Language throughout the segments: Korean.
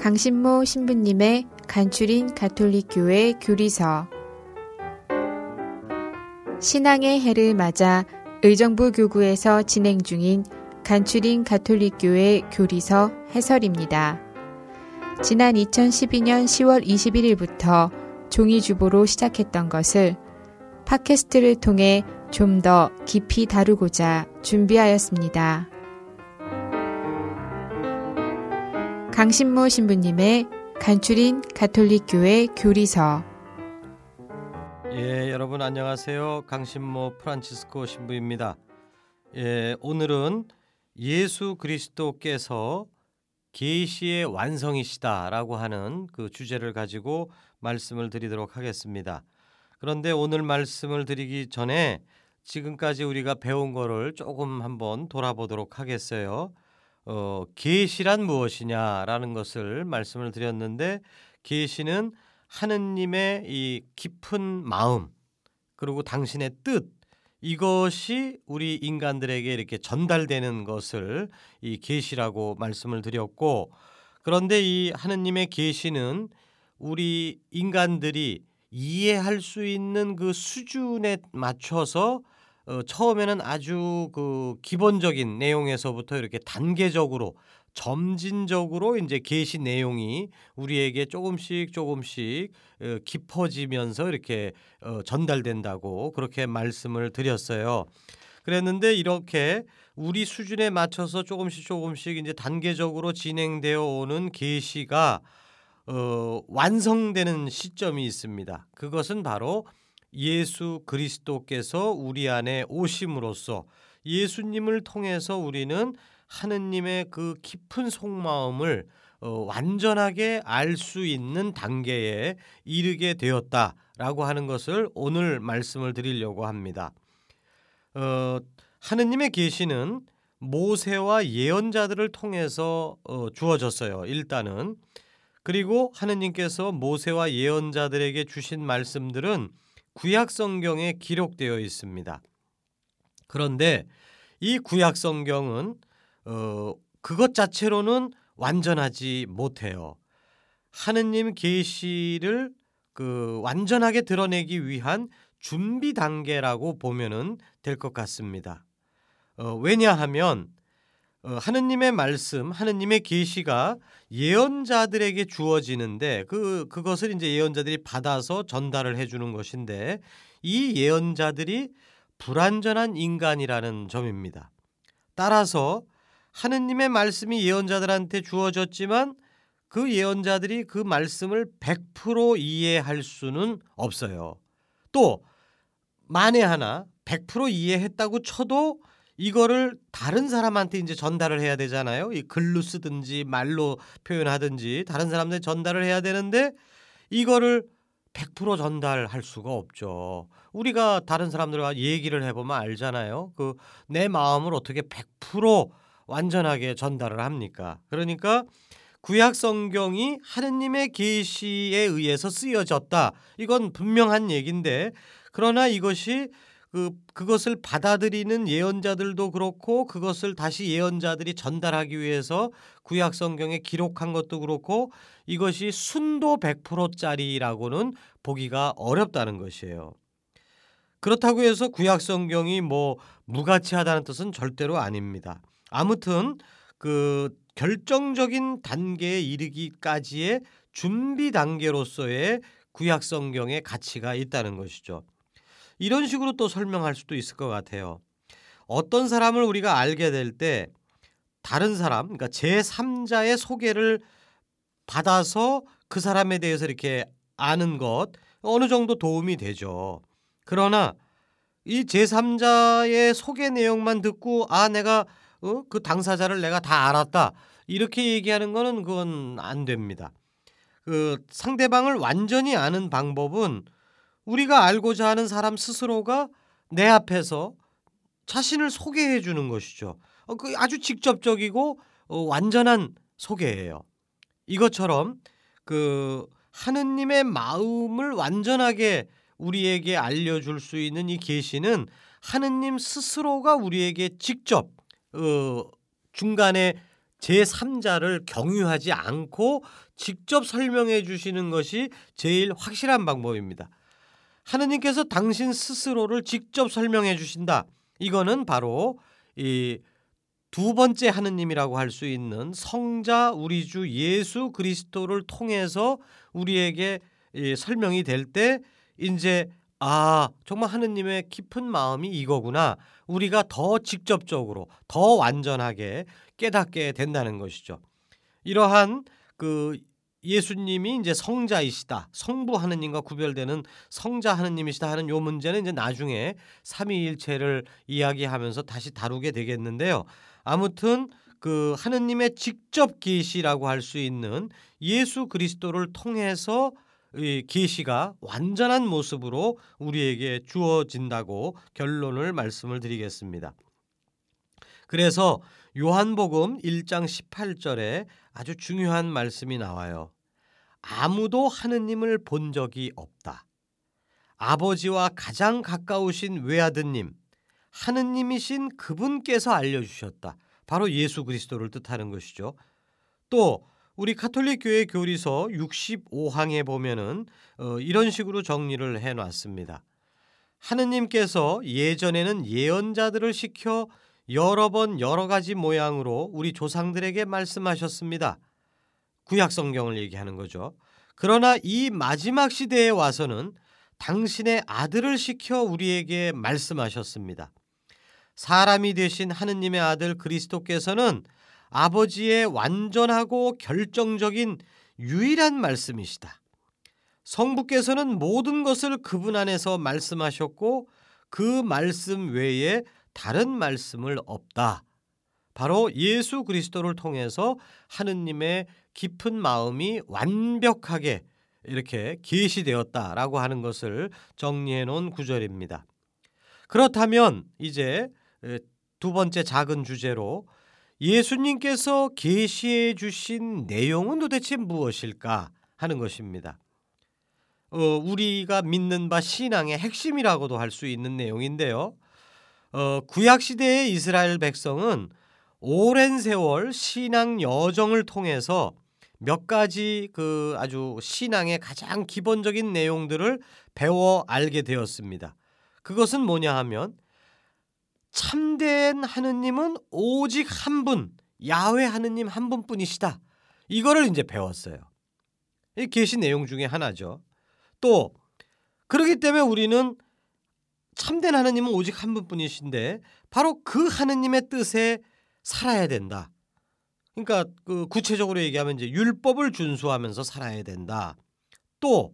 강신모 신부님의 간추린 가톨릭 교회 교리서 신앙의 해를 맞아 의정부 교구에서 진행 중인 간추린 가톨릭 교회 교리서 해설입니다. 지난 2012년 10월 21일부터 종이주보로 시작했던 것을 팟캐스트를 통해 좀 더 깊이 다루고자 준비하였습니다. 강신모 신부님의 간추린 가톨릭교회 교리서 예, 여러분 안녕하세요. 강신모 프란치스코 신부입니다. 예, 오늘은 예수 그리스도께서 계시의 완성이시다라고 하는 그 주제를 가지고 말씀을 드리도록 하겠습니다. 그런데 오늘 말씀을 드리기 전에 지금까지 우리가 배운 거를 조금 한번 돌아보도록 하겠어요. 어, 계시란 무엇이냐라는 것을 말씀을 드렸는데 계시는 하느님의 이 깊은 마음 그리고 당신의 뜻 이것이 우리 인간들에게 이렇게 전달되는 것을 이 계시라고 말씀을 드렸고 그런데 이 하느님의 계시는 우리 인간들이 이해할 수 있는 그 수준에 맞춰서 어, 처음에는 아주 그 기본적인 내용에서부터 이렇게 단계적으로 점진적으로 이제 계시 내용이 우리에게 조금씩 조금씩 어, 깊어지면서 이렇게 어, 전달된다고 그렇게 말씀을 드렸어요. 그랬는데 이렇게 우리 수준에 맞춰서 조금씩 조금씩 이제 단계적으로 진행되어 오는 계시가 어, 완성되는 시점이 있습니다. 그것은 바로 예수 그리스도께서 우리 안에 오심으로써 예수님을 통해서 우리는 하느님의 그 깊은 속마음을 어, 완전하게 알 수 있는 단계에 이르게 되었다라고 하는 것을 오늘 말씀을 드리려고 합니다. 어, 하느님의 계시는 모세와 예언자들을 통해서 어, 주어졌어요. 일단은 그리고 하느님께서 모세와 예언자들에게 주신 말씀들은 구약 성경에 기록되어 있습니다. 그런데 이 구약 성경은 어, 그것 자체로는 완전하지 못해요. 하느님 계시를 그 완전하게 드러내기 위한 준비 단계라고 보면은 될 것 같습니다. 어, 왜냐하면 어, 하느님의 말씀, 하느님의 계시가 예언자들에게 주어지는데 그 그것을 이제 예언자들이 받아서 전달을 해 주는 것인데 이 예언자들이 불완전한 인간이라는 점입니다. 따라서 하느님의 말씀이 예언자들한테 주어졌지만 그 예언자들이 그 말씀을 100% 이해할 수는 없어요. 또 만에 하나 100% 이해했다고 쳐도 이거를 다른 사람한테 이제 전달을 해야 되잖아요. 이 글로 쓰든지 말로 표현하든지 다른 사람한테 전달을 해야 되는데 이거를 100% 전달할 수가 없죠. 우리가 다른 사람들과 얘기를 해보면 알잖아요. 그 내 마음을 어떻게 100% 완전하게 전달을 합니까? 그러니까 구약 성경이 하느님의 계시에 의해서 쓰여졌다. 이건 분명한 얘기인데 그러나 이것이 그 그것을 받아들이는 예언자들도 그렇고 그것을 다시 예언자들이 전달하기 위해서 구약 성경에 기록한 것도 그렇고 이것이 순도 100%짜리라고는 보기가 어렵다는 것이에요. 그렇다고 해서 구약 성경이 뭐 무가치하다는 뜻은 절대로 아닙니다. 아무튼 그 결정적인 단계에 이르기까지의 준비 단계로서의 구약 성경의 가치가 있다는 것이죠. 이런 식으로 또 설명할 수도 있을 것 같아요. 어떤 사람을 우리가 알게 될 때 다른 사람, 그러니까 제3자의 소개를 받아서 그 사람에 대해서 이렇게 아는 것 어느 정도 도움이 되죠. 그러나 이 제3자의 소개 내용만 듣고 아 내가 어? 그 당사자를 내가 다 알았다 이렇게 얘기하는 거는 그건 안 됩니다. 그 상대방을 완전히 아는 방법은 우리가 알고자 하는 사람 스스로가 내 앞에서 자신을 소개해 주는 것이죠. 어, 그 아주 직접적이고 어, 완전한 소개예요. 이것처럼 그 하느님의 마음을 완전하게 우리에게 알려줄 수 있는 이 계시는 하느님 스스로가 우리에게 직접 어, 중간에 제3자를 경유하지 않고 직접 설명해 주시는 것이 제일 확실한 방법입니다. 하느님께서 당신 스스로를 직접 설명해 주신다. 이거는 바로 이 두 번째 하느님이라고 할 수 있는 성자 우리 주 예수 그리스도를 통해서 우리에게 설명이 될 때 이제 아, 정말 하느님의 깊은 마음이 이거구나. 우리가 더 직접적으로 더 완전하게 깨닫게 된다는 것이죠. 이러한 그 예수님이 이제 성자이시다. 성부 하느님과 구별되는 성자 하느님이시다 하는 요 문제는 이제 나중에 삼위일체를 이야기하면서 다시 다루게 되겠는데요. 아무튼 그 하느님의 직접 계시라고 할 수 있는 예수 그리스도를 통해서 이 계시가 완전한 모습으로 우리에게 주어진다고 결론을 말씀을 드리겠습니다. 그래서 요한복음 1장 18절에 아주 중요한 말씀이 나와요. 아무도 하느님을 본 적이 없다. 아버지와 가장 가까우신 외아드님, 하느님이신 그분께서 알려주셨다. 바로 예수 그리스도를 뜻하는 것이죠. 또 우리 카톨릭 교회 교리서 65항에 보면은 어, 이런 식으로 정리를 해 놨습니다. 하느님께서 예전에는 예언자들을 시켜 여러 번 여러 가지 모양으로 우리 조상들에게 말씀하셨습니다. 구약 성경을 얘기하는 거죠. 그러나 이 마지막 시대에 와서는 당신의 아들을 시켜 우리에게 말씀하셨습니다. 사람이 되신 하느님의 아들 그리스도께서는 아버지의 완전하고 결정적인 유일한 말씀이시다. 성부께서는 모든 것을 그분 안에서 말씀하셨고 그 말씀 외에 다른 말씀을 없다. 바로 예수 그리스도를 통해서 하느님의 깊은 마음이 완벽하게 이렇게 계시되었다라고 하는 것을 정리해 놓은 구절입니다. 그렇다면 이제 두 번째 작은 주제로 예수님께서 계시해 주신 내용은 도대체 무엇일까 하는 것입니다. 어, 우리가 믿는 바 신앙의 핵심이라고도 할 수 있는 내용인데요. 어, 구약 시대의 이스라엘 백성은 오랜 세월 신앙 여정을 통해서 몇 가지 그 아주 신앙의 가장 기본적인 내용들을 배워 알게 되었습니다. 그것은 뭐냐 하면 참된 하느님은 오직 한 분, 야훼 하느님 한 분뿐이시다. 이거를 이제 배웠어요. 이 계시 내용 중에 하나죠. 또 그러기 때문에 우리는 참된 하느님은 오직 한 분뿐이신데 바로 그 하느님의 뜻에 살아야 된다. 그러니까 그 구체적으로 얘기하면 이제 율법을 준수하면서 살아야 된다. 또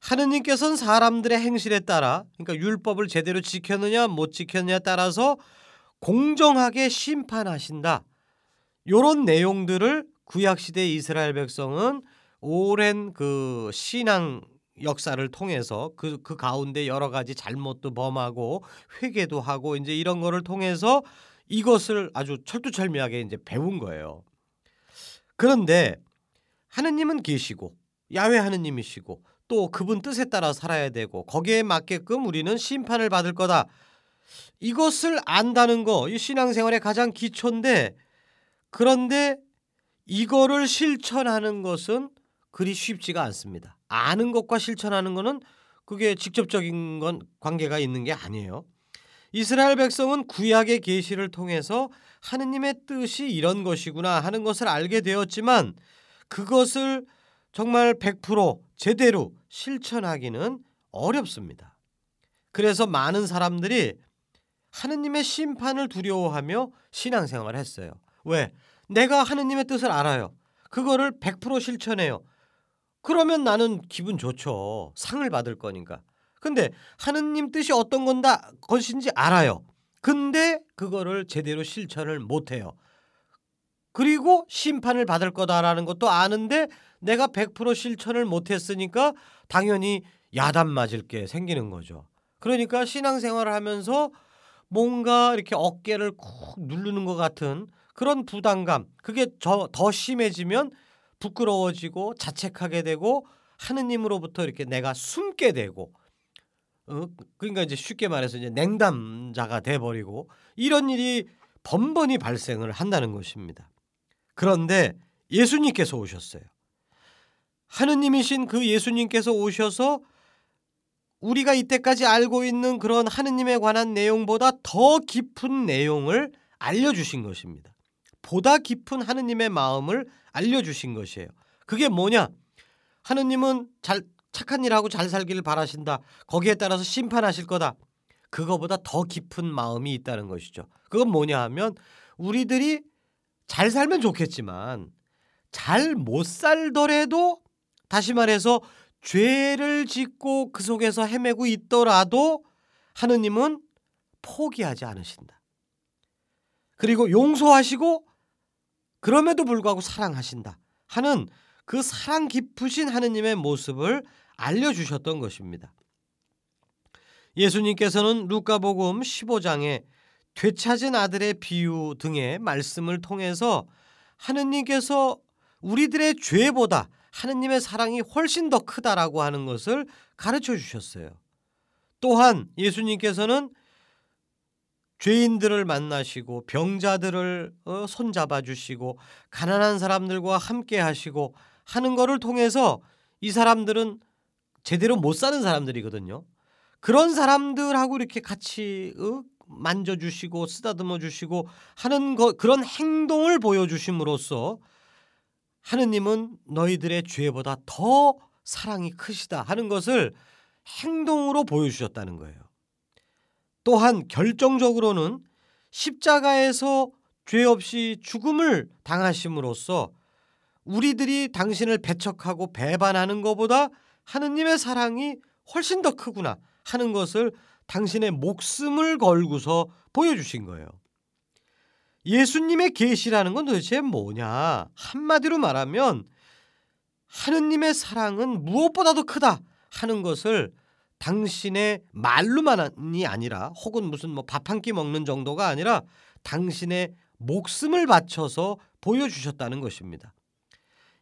하느님께서는 사람들의 행실에 따라 그러니까 율법을 제대로 지켰느냐 못 지켰느냐에 따라서 공정하게 심판하신다. 요런 내용들을 구약 시대 이스라엘 백성은 오랜 그 신앙 역사를 통해서 그, 그 가운데 여러 가지 잘못도 범하고 회개도 하고 이제 이런 거를 통해서 이것을 아주 철두철미하게 이제 배운 거예요. 그런데 하느님은 계시고 야외 하느님이시고 또 그분 뜻에 따라 살아야 되고 거기에 맞게끔 우리는 심판을 받을 거다. 이것을 안다는 거, 이 신앙생활의 가장 기초인데 그런데 이거를 실천하는 것은 그리 쉽지가 않습니다. 아는 것과 실천하는 것은 그게 직접적인 건 관계가 있는 게 아니에요. 이스라엘 백성은 구약의 계시를 통해서 하느님의 뜻이 이런 것이구나 하는 것을 알게 되었지만 그것을 정말 100% 제대로 실천하기는 어렵습니다. 그래서 많은 사람들이 하느님의 심판을 두려워하며 신앙생활을 했어요. 왜? 내가 하느님의 뜻을 알아요. 그거를 100% 실천해요. 그러면 나는 기분 좋죠. 상을 받을 거니까. 근데 하느님 뜻이 어떤 건다 것인지 알아요. 근데 그거를 제대로 실천을 못 해요. 그리고 심판을 받을 거다라는 것도 아는데 내가 100% 실천을 못 했으니까 당연히 야단 맞을 게 생기는 거죠. 그러니까 신앙생활을 하면서 뭔가 이렇게 어깨를 쿡 누르는 것 같은 그런 부담감 그게 더 심해지면 부끄러워지고 자책하게 되고 하느님으로부터 이렇게 내가 숨게 되고 어? 그러니까 이제 쉽게 말해서 이제 냉담자가 돼 버리고 이런 일이 번번이 발생을 한다는 것입니다. 그런데 예수님께서 오셨어요. 하느님이신 그 예수님께서 오셔서 우리가 이때까지 알고 있는 그런 하느님에 관한 내용보다 더 깊은 내용을 알려주신 것입니다. 보다 깊은 하느님의 마음을 알려주신 것이에요. 그게 뭐냐? 하느님은 잘 착한 일하고 잘 살기를 바라신다. 거기에 따라서 심판하실 거다. 그거보다 더 깊은 마음이 있다는 것이죠. 그건 뭐냐 하면 우리들이 잘 살면 좋겠지만 잘 못 살더라도 다시 말해서 죄를 짓고 그 속에서 헤매고 있더라도 하느님은 포기하지 않으신다. 그리고 용서하시고 그럼에도 불구하고 사랑하신다 하는 그 사랑 깊으신 하느님의 모습을 알려주셨던 것입니다. 예수님께서는 루카복음 15장에 되찾은 아들의 비유 등의 말씀을 통해서 하느님께서 우리들의 죄보다 하느님의 사랑이 훨씬 더 크다라고 하는 것을 가르쳐 주셨어요. 또한 예수님께서는 죄인들을 만나시고 병자들을 어, 손잡아 주시고 가난한 사람들과 함께 하시고 하는 것을 통해서 이 사람들은 제대로 못 사는 사람들이거든요. 그런 사람들하고 이렇게 같이 어, 만져 주시고 쓰다듬어 주시고 하는 거, 그런 행동을 보여 주심으로써 하느님은 너희들의 죄보다 더 사랑이 크시다 하는 것을 행동으로 보여 주셨다는 거예요. 또한 결정적으로는 십자가에서 죄 없이 죽음을 당하심으로써 우리들이 당신을 배척하고 배반하는 것보다 하느님의 사랑이 훨씬 더 크구나 하는 것을 당신의 목숨을 걸고서 보여주신 거예요. 예수님의 계시라는 건 도대체 뭐냐? 한마디로 말하면 하느님의 사랑은 무엇보다도 크다 하는 것을 당신의 말로만이 아니라 혹은 무슨 뭐 밥 한 끼 먹는 정도가 아니라 당신의 목숨을 바쳐서 보여주셨다는 것입니다.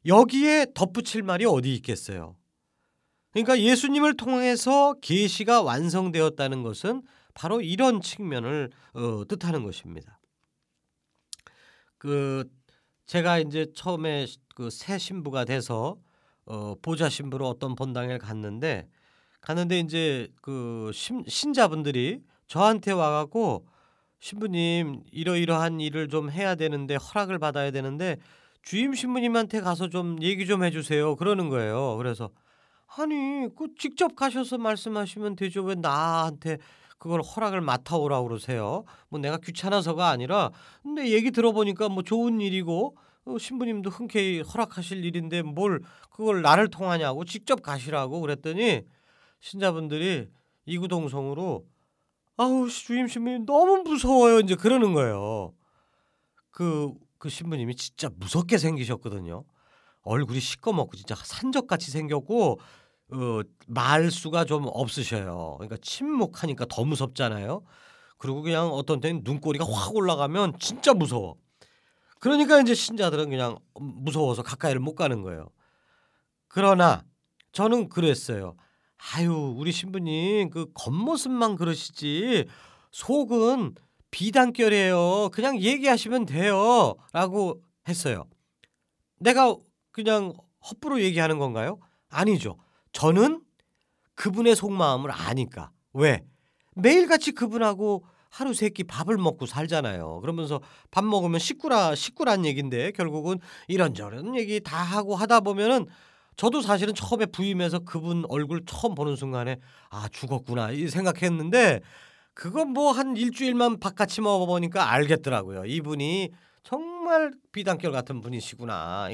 여기에 덧붙일 말이 어디 있겠어요? 그러니까 예수님을 통해서 계시가 완성되었다는 것은 바로 이런 측면을 어, 뜻하는 것입니다. 그 제가 이제 처음에 그 새 신부가 돼서 어, 보좌 신부로 어떤 본당에 갔는데 가는데 이제 그 신, 신자분들이 저한테 와갖고 신부님 이러이러한 일을 좀 해야 되는데 허락을 받아야 되는데 주임 신부님한테 가서 좀 얘기 좀 해주세요 그러는 거예요. 그래서 아니 그 직접 가셔서 말씀하시면 되죠 왜 나한테 그걸 허락을 맡아오라 그러세요. 뭐 내가 귀찮아서가 아니라 근데 얘기 들어보니까 뭐 좋은 일이고 어, 신부님도 흔쾌히 허락하실 일인데 뭘 그걸 나를 통하냐고 직접 가시라고 그랬더니 신자분들이 이구동성으로 아우 주임 신부님 너무 무서워요 이제 그러는 거예요. 그, 그 신부님이 진짜 무섭게 생기셨거든요. 얼굴이 시꺼멓고 진짜 산적같이 생겼고 어, 말수가 좀 없으셔요. 그러니까 침묵하니까 더 무섭잖아요. 그리고 그냥 어떤 때는 눈꼬리가 확 올라가면 진짜 무서워. 그러니까 이제 신자들은 그냥 무서워서 가까이를 못 가는 거예요. 그러나 저는 그랬어요. 아유, 우리 신부님 그 겉모습만 그러시지 속은 비단결이에요. 그냥 얘기하시면 돼요. 라고 했어요. 내가 그냥 헛부로 얘기하는 건가요? 아니죠. 저는 그분의 속마음을 아니까. 왜? 매일같이 그분하고 하루 세 끼 밥을 먹고 살잖아요. 그러면서 밥 먹으면 식구라 식구란 얘긴데 결국은 이런저런 얘기 다 하고 하다 보면은 저도 사실은 처음에 부임해서 그분 얼굴 처음 보는 순간에 아 죽었구나 이 생각했는데 그건 뭐 한 일주일만 바깥이 먹어보니까 알겠더라고요. 이분이 정말 비단결 같은 분이시구나.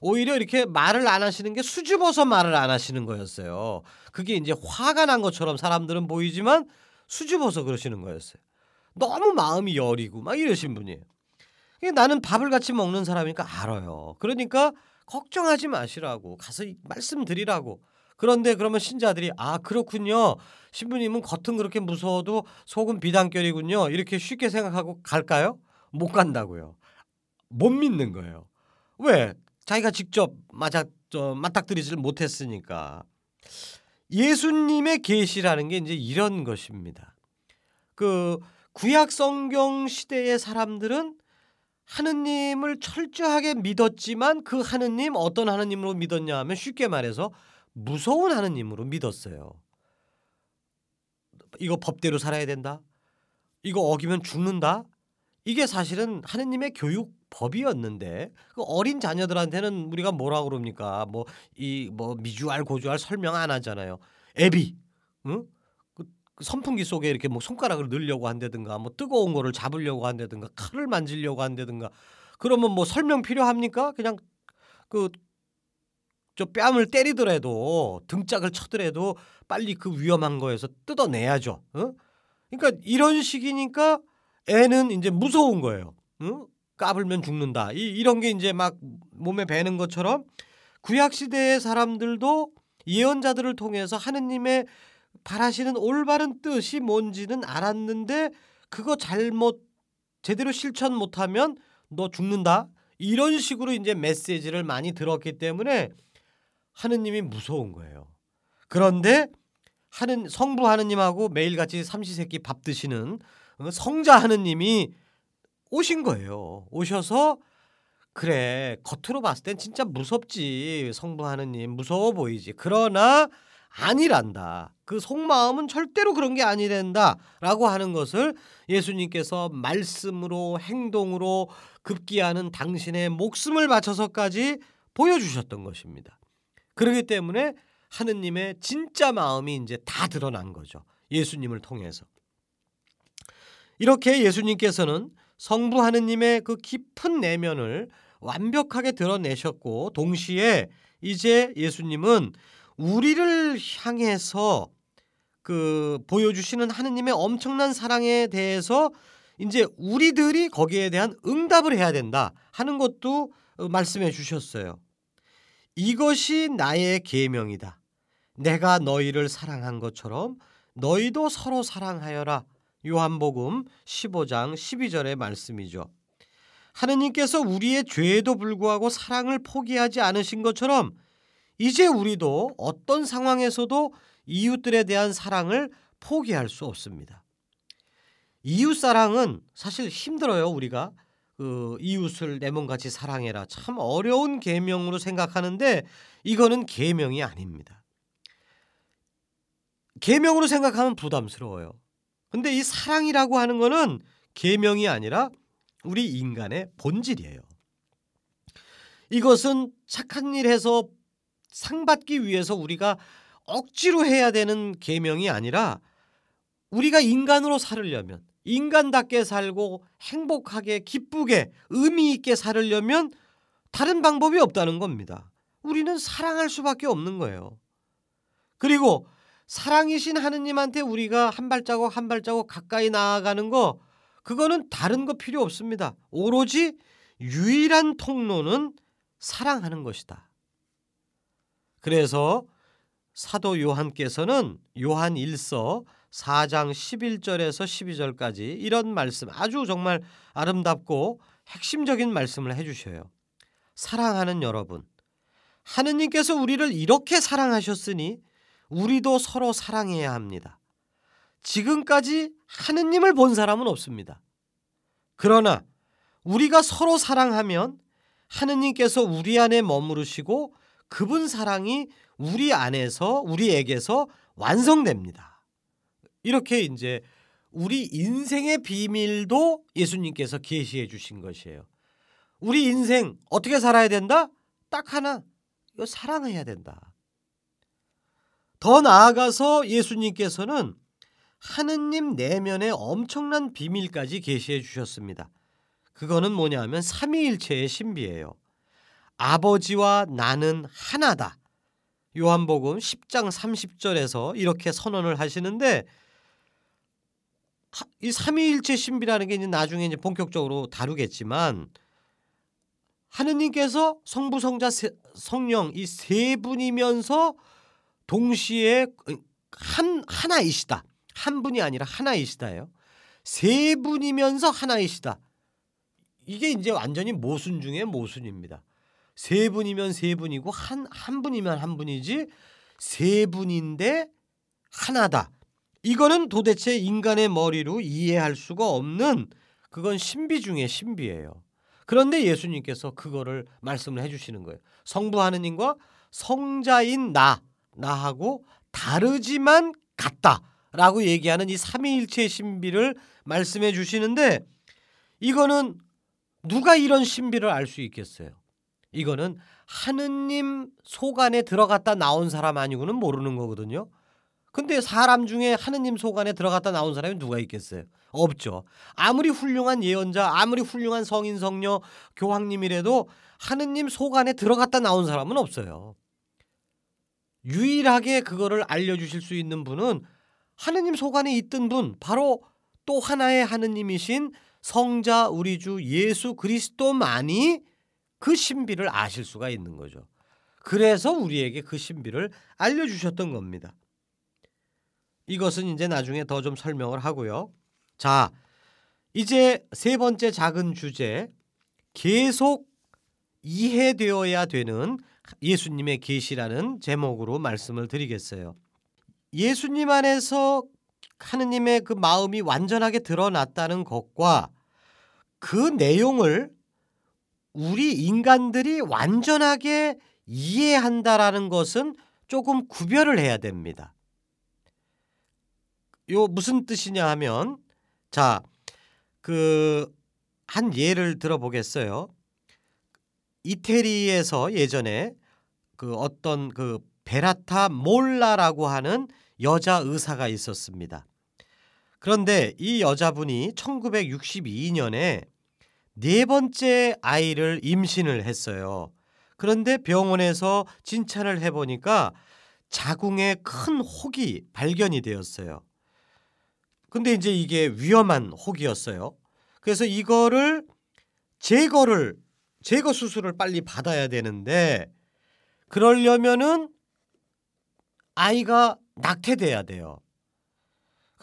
오히려 이렇게 말을 안 하시는 게 수줍어서 말을 안 하시는 거였어요. 그게 이제 화가 난 것처럼 사람들은 보이지만 수줍어서 그러시는 거였어요. 너무 마음이 여리고 막 이러신 분이에요. 나는 밥을 같이 먹는 사람이니까 알아요. 그러니까 걱정하지 마시라고 가서 말씀드리라고. 그런데 그러면 신자들이 아 그렇군요. 신부님은 겉은 그렇게 무서워도 속은 비단결이군요. 이렇게 쉽게 생각하고 갈까요? 못 간다고요. 못 믿는 거예요. 왜? 자기가 직접 맞아 맞닥뜨리지를 못했으니까. 예수님의 계시라는 게 이제 이런 것입니다. 그 구약 성경 시대의 사람들은 하느님을 철저하게 믿었지만 그 하느님 어떤 하느님으로 믿었냐 하면 쉽게 말해서 무서운 하느님으로 믿었어요. 이거 법대로 살아야 된다. 이거 어기면 죽는다. 이게 사실은 하느님의 교육 법이었는데 그 어린 자녀들한테는 우리가 뭐라 그럽니까? 뭐 이뭐 미주알 고주알 설명 안 하잖아요. 애비, 응? 그, 그 선풍기 속에 이렇게 뭐 손가락을 넣으려고 한다든가 뭐 뜨거운 거를 잡으려고 한다든가 칼을 만지려고 한다든가 그러면 뭐 설명 필요합니까? 그냥 그 저 뺨을 때리더라도 등짝을 쳐더라도 빨리 그 위험한 거에서 뜯어내야죠. 어? 그러니까 이런 식이니까 애는 이제 무서운 거예요. 응? 까불면 죽는다. 이, 이런 게 이제 막 몸에 배는 것처럼 구약 시대의 사람들도 예언자들을 통해서 하느님의 바라시는 올바른 뜻이 뭔지는 알았는데 그거 잘못 제대로 실천 못하면 너 죽는다. 이런 식으로 이제 메시지를 많이 들었기 때문에 하느님이 무서운 거예요. 그런데 하는 성부 하느님하고 매일같이 삼시세끼 밥 드시는 어, 성자 하느님이 오신 거예요. 오셔서 그래 겉으로 봤을 땐 진짜 무섭지 성부 하느님 무서워 보이지. 그러나 아니란다. 그 속마음은 절대로 그런 게 아니란다 라고 하는 것을 예수님께서 말씀으로 행동으로 급기야는 당신의 목숨을 바쳐서까지 보여주셨던 것입니다. 그렇기 때문에 하느님의 진짜 마음이 이제 다 드러난 거죠. 예수님을 통해서. 이렇게 예수님께서는 성부 하느님의 그 깊은 내면을 완벽하게 드러내셨고 동시에 이제 예수님은 우리를 향해서 그 보여주시는 하느님의 엄청난 사랑에 대해서 이제 우리들이 거기에 대한 응답을 해야 된다 하는 것도 말씀해 주셨어요. 이것이 나의 계명이다. 내가 너희를 사랑한 것처럼 너희도 서로 사랑하여라. 요한복음 15장 12절의 말씀이죠. 하느님께서 우리의 죄에도 불구하고 사랑을 포기하지 않으신 것처럼 이제 우리도 어떤 상황에서도 이웃들에 대한 사랑을 포기할 수 없습니다. 이웃 사랑은 사실 힘들어요. 우리가 그 이웃을 내 몸같이 사랑해라 참 어려운 계명으로 생각하는데 이거는 계명이 아닙니다. 계명으로 생각하면 부담스러워요. 근데 이 사랑이라고 하는 거는 계명이 아니라 우리 인간의 본질이에요. 이것은 착한 일 해서 상 받기 위해서 우리가 억지로 해야 되는 계명이 아니라 우리가 인간으로 살으려면 인간답게 살고 행복하게 기쁘게 의미 있게 살으려면 다른 방법이 없다는 겁니다. 우리는 사랑할 수밖에 없는 거예요. 그리고 사랑이신 하느님한테 우리가 한 발자국 한 발자국 가까이 나아가는 거 그거는 다른 거 필요 없습니다. 오로지 유일한 통로는 사랑하는 것이다. 그래서 사도 요한께서는 요한 1서 4장 11절에서 12절까지 이런 말씀 아주 정말 아름답고 핵심적인 말씀을 해 주셔요. 사랑하는 여러분 하느님께서 우리를 이렇게 사랑하셨으니 우리도 서로 사랑해야 합니다. 지금까지 하느님을 본 사람은 없습니다. 그러나 우리가 서로 사랑하면 하느님께서 우리 안에 머무르시고 그분 사랑이 우리 안에서 우리에게서 완성됩니다. 이렇게 이제 우리 인생의 비밀도 예수님께서 계시해 주신 것이에요. 우리 인생 어떻게 살아야 된다? 딱 하나. 이거 사랑해야 된다. 더 나아가서 예수님께서는 하느님 내면의 엄청난 비밀까지 계시해 주셨습니다. 그거는 뭐냐면 삼위일체의 신비예요. 아버지와 나는 하나다. 요한복음 10장 30절에서 이렇게 선언을 하시는데 이 삼위일체 신비라는 게 이제 나중에 이제 본격적으로 다루겠지만 하느님께서 성부 성자 성령 이 세 분이면서 동시에 한 하나이시다. 한 분이 아니라 하나이시다예요. 세 분이면서 하나이시다. 이게 이제 완전히 모순 중에 모순입니다. 세 분이면 세 분이고 한 한 분이면 한 분이지 세 분인데 하나다. 이거는 도대체 인간의 머리로 이해할 수가 없는 그건 신비 중의 신비예요. 그런데 예수님께서 그거를 말씀을 해주시는 거예요. 성부 하느님과 성자인 나 나하고 다르지만 같다라고 얘기하는 이 삼위일체의 신비를 말씀해 주시는데 이거는 누가 이런 신비를 알 수 있겠어요? 이거는 하느님 속 안에 들어갔다 나온 사람 아니고는 모르는 거거든요. 근데 사람 중에 하느님 속 안에 들어갔다 나온 사람이 누가 있겠어요? 없죠. 아무리 훌륭한 예언자, 아무리 훌륭한 성인 성녀 교황님이라도 하느님 속 안에 들어갔다 나온 사람은 없어요. 유일하게 그거를 알려 주실 수 있는 분은 하느님 속 안에 있던 분, 바로 또 하나의 하느님이신 성자 우리 주 예수 그리스도만이 그 신비를 아실 수가 있는 거죠. 그래서 우리에게 그 신비를 알려주셨던 겁니다. 이것은 이제 나중에 더 좀 설명을 하고요. 자, 이제 세 번째 작은 주제 계속 이해되어야 되는 예수님의 계시라는 제목으로 말씀을 드리겠어요. 예수님 안에서 하느님의 그 마음이 완전하게 드러났다는 것과 그 내용을 우리 인간들이 완전하게 이해한다라는 것은 조금 구별을 해야 됩니다. 요 무슨 뜻이냐 하면 자, 그 한 예를 들어보겠어요. 이태리에서 예전에 그 어떤 그 베라타 몰라라고 하는 여자 의사가 있었습니다. 그런데 이 여자분이 1962년에 네 번째 아이를 임신을 했어요. 그런데 병원에서 진찰을 해보니까 자궁에 큰 혹이 발견이 되었어요. 근데 이제 이게 위험한 혹이었어요. 그래서 이거를 제거를 제거 수술을 빨리 받아야 되는데 그러려면은 아이가 낙태돼야 돼요.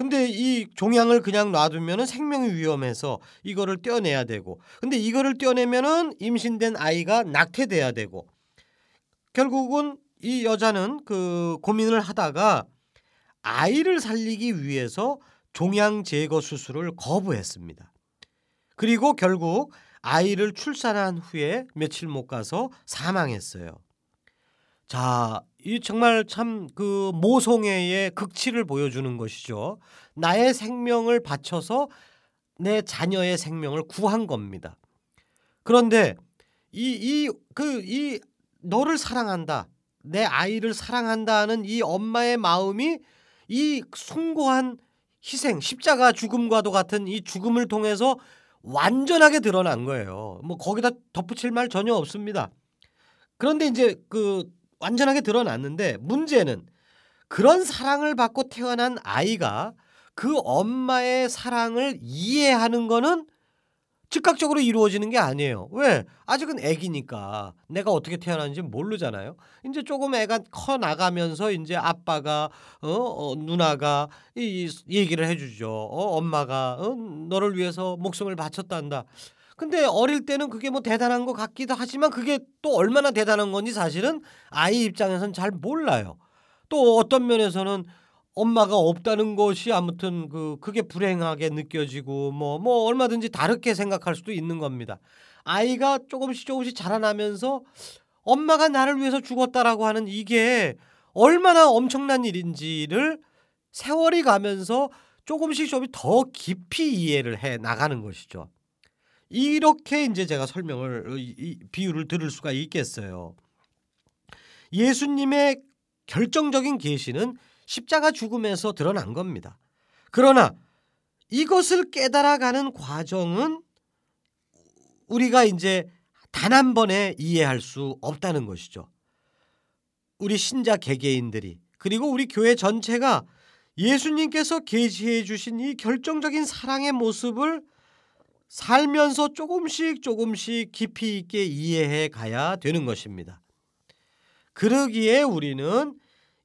근데 이 종양을 그냥 놔두면은 생명이 위험해서 이거를 떼어내야 되고 근데 이거를 떼어내면은 임신된 아이가 낙태돼야 되고 결국은 이 여자는 그 고민을 하다가 아이를 살리기 위해서 종양 제거 수술을 거부했습니다. 그리고 결국 아이를 출산한 후에 며칠 못 가서 사망했어요. 자, 이 정말 참 그 모성애의 극치를 보여주는 것이죠. 나의 생명을 바쳐서 내 자녀의 생명을 구한 겁니다. 그런데 이 이 그 이 너를 사랑한다. 내 아이를 사랑한다는 이 엄마의 마음이 이 숭고한 희생, 십자가 죽음과도 같은 이 죽음을 통해서 완전하게 드러난 거예요. 뭐 거기다 덧붙일 말 전혀 없습니다. 그런데 이제 그 완전하게 드러났는데 문제는 그런 사랑을 받고 태어난 아이가 그 엄마의 사랑을 이해하는 거는 즉각적으로 이루어지는 게 아니에요. 왜? 아직은 애기니까 내가 어떻게 태어났는지 모르잖아요. 이제 조금 애가 커 나가면서 이제 아빠가 어, 어 누나가 이, 이 얘기를 해주죠. 어, 엄마가 어, 너를 위해서 목숨을 바쳤단다. 근데 어릴 때는 그게 뭐 대단한 것 같기도 하지만 그게 또 얼마나 대단한 건지 사실은 아이 입장에서는 잘 몰라요. 또 어떤 면에서는 엄마가 없다는 것이 아무튼 그 그게 불행하게 느껴지고 뭐뭐 뭐 얼마든지 다르게 생각할 수도 있는 겁니다. 아이가 조금씩 조금씩 자라나면서 엄마가 나를 위해서 죽었다라고 하는 이게 얼마나 엄청난 일인지를 세월이 가면서 조금씩 좀더 깊이 이해를 해 나가는 것이죠. 이렇게 이제 제가 설명을 이, 비유를 들을 수가 있겠어요. 예수님의 결정적인 계시는 십자가 죽음에서 드러난 겁니다. 그러나 이것을 깨달아가는 과정은 우리가 이제 단 한 번에 이해할 수 없다는 것이죠. 우리 신자 개개인들이 그리고 우리 교회 전체가 예수님께서 계시해 주신 이 결정적인 사랑의 모습을 살면서 조금씩 조금씩 깊이 있게 이해해 가야 되는 것입니다. 그러기에 우리는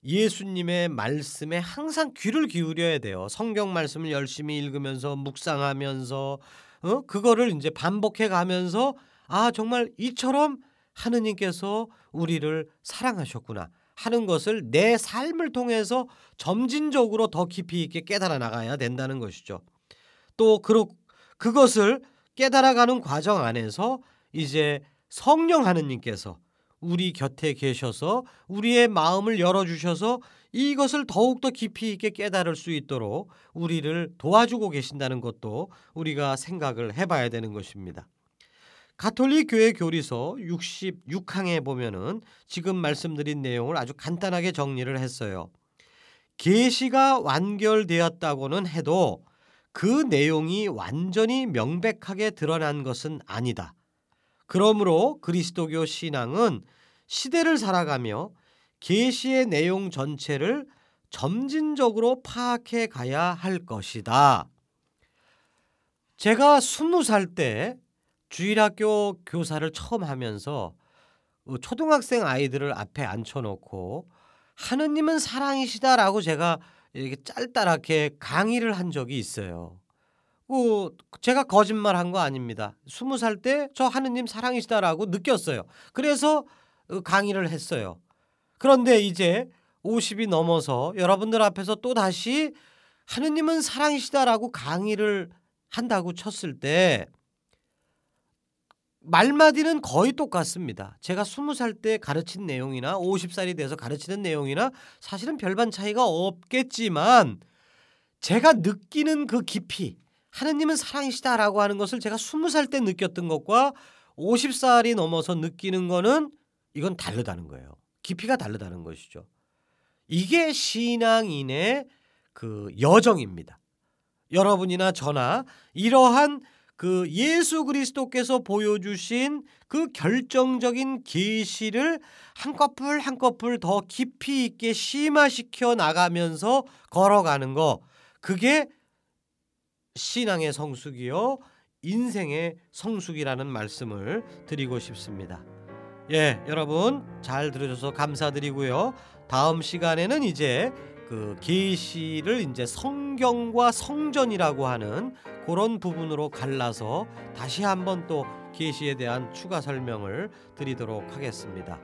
예수님의 말씀에 항상 귀를 기울여야 돼요. 성경 말씀을 열심히 읽으면서 묵상하면서 어? 그거를 이제 반복해 가면서 아 정말 이처럼 하느님께서 우리를 사랑하셨구나 하는 것을 내 삶을 통해서 점진적으로 더 깊이 있게 깨달아 나가야 된다는 것이죠. 또 그러, 그것을 깨달아가는 과정 안에서 이제 성령 하느님께서 우리 곁에 계셔서 우리의 마음을 열어주셔서 이것을 더욱더 깊이 있게 깨달을 수 있도록 우리를 도와주고 계신다는 것도 우리가 생각을 해봐야 되는 것입니다. 가톨릭 교회 교리서 66항에 보면은 지금 말씀드린 내용을 아주 간단하게 정리를 했어요. 계시가 완결되었다고는 해도 그 내용이 완전히 명백하게 드러난 것은 아니다. 그러므로 그리스도교 신앙은 시대를 살아가며 계시의 내용 전체를 점진적으로 파악해 가야 할 것이다. 제가 스무 살 때 주일학교 교사를 처음 하면서 어, 초등학생 아이들을 앞에 앉혀놓고 하느님은 사랑이시다라고 제가 이렇게 짤따랗게 강의를 한 적이 있어요. 그 제가 거짓말 한 거 아닙니다. 스무 살 때 저 하느님 사랑이시다라고 느꼈어요. 그래서 어, 강의를 했어요. 그런데 이제 50이 넘어서 여러분들 앞에서 또 다시 하느님은 사랑이시다라고 강의를 한다고 쳤을 때 말마디는 거의 똑같습니다. 제가 20살 때 가르친 내용이나 50살이 돼서 가르치는 내용이나 사실은 별반 차이가 없겠지만 제가 느끼는 그 깊이 하느님은 사랑이시다라고 하는 것을 제가 20살 때 느꼈던 것과 50살이 넘어서 느끼는 거는 이건 다르다는 거예요. 깊이가 다르다는 것이죠. 이게 신앙인의 그 여정입니다. 여러분이나 저나 이러한 그 예수 그리스도께서 보여주신 그 결정적인 계시를 한꺼풀 한꺼풀 더 깊이 있게 심화시켜 나가면서 걸어가는 거 그게 신앙의 성숙이요 인생의 성숙이라는 말씀을 드리고 싶습니다. 예, 여러분 잘 들어줘서 감사드리고요. 다음 시간에는 이제 그 계시를 이제 성경과 성전이라고 하는 그런 부분으로 갈라서 다시 한번 또 계시에 대한 추가 설명을 드리도록 하겠습니다.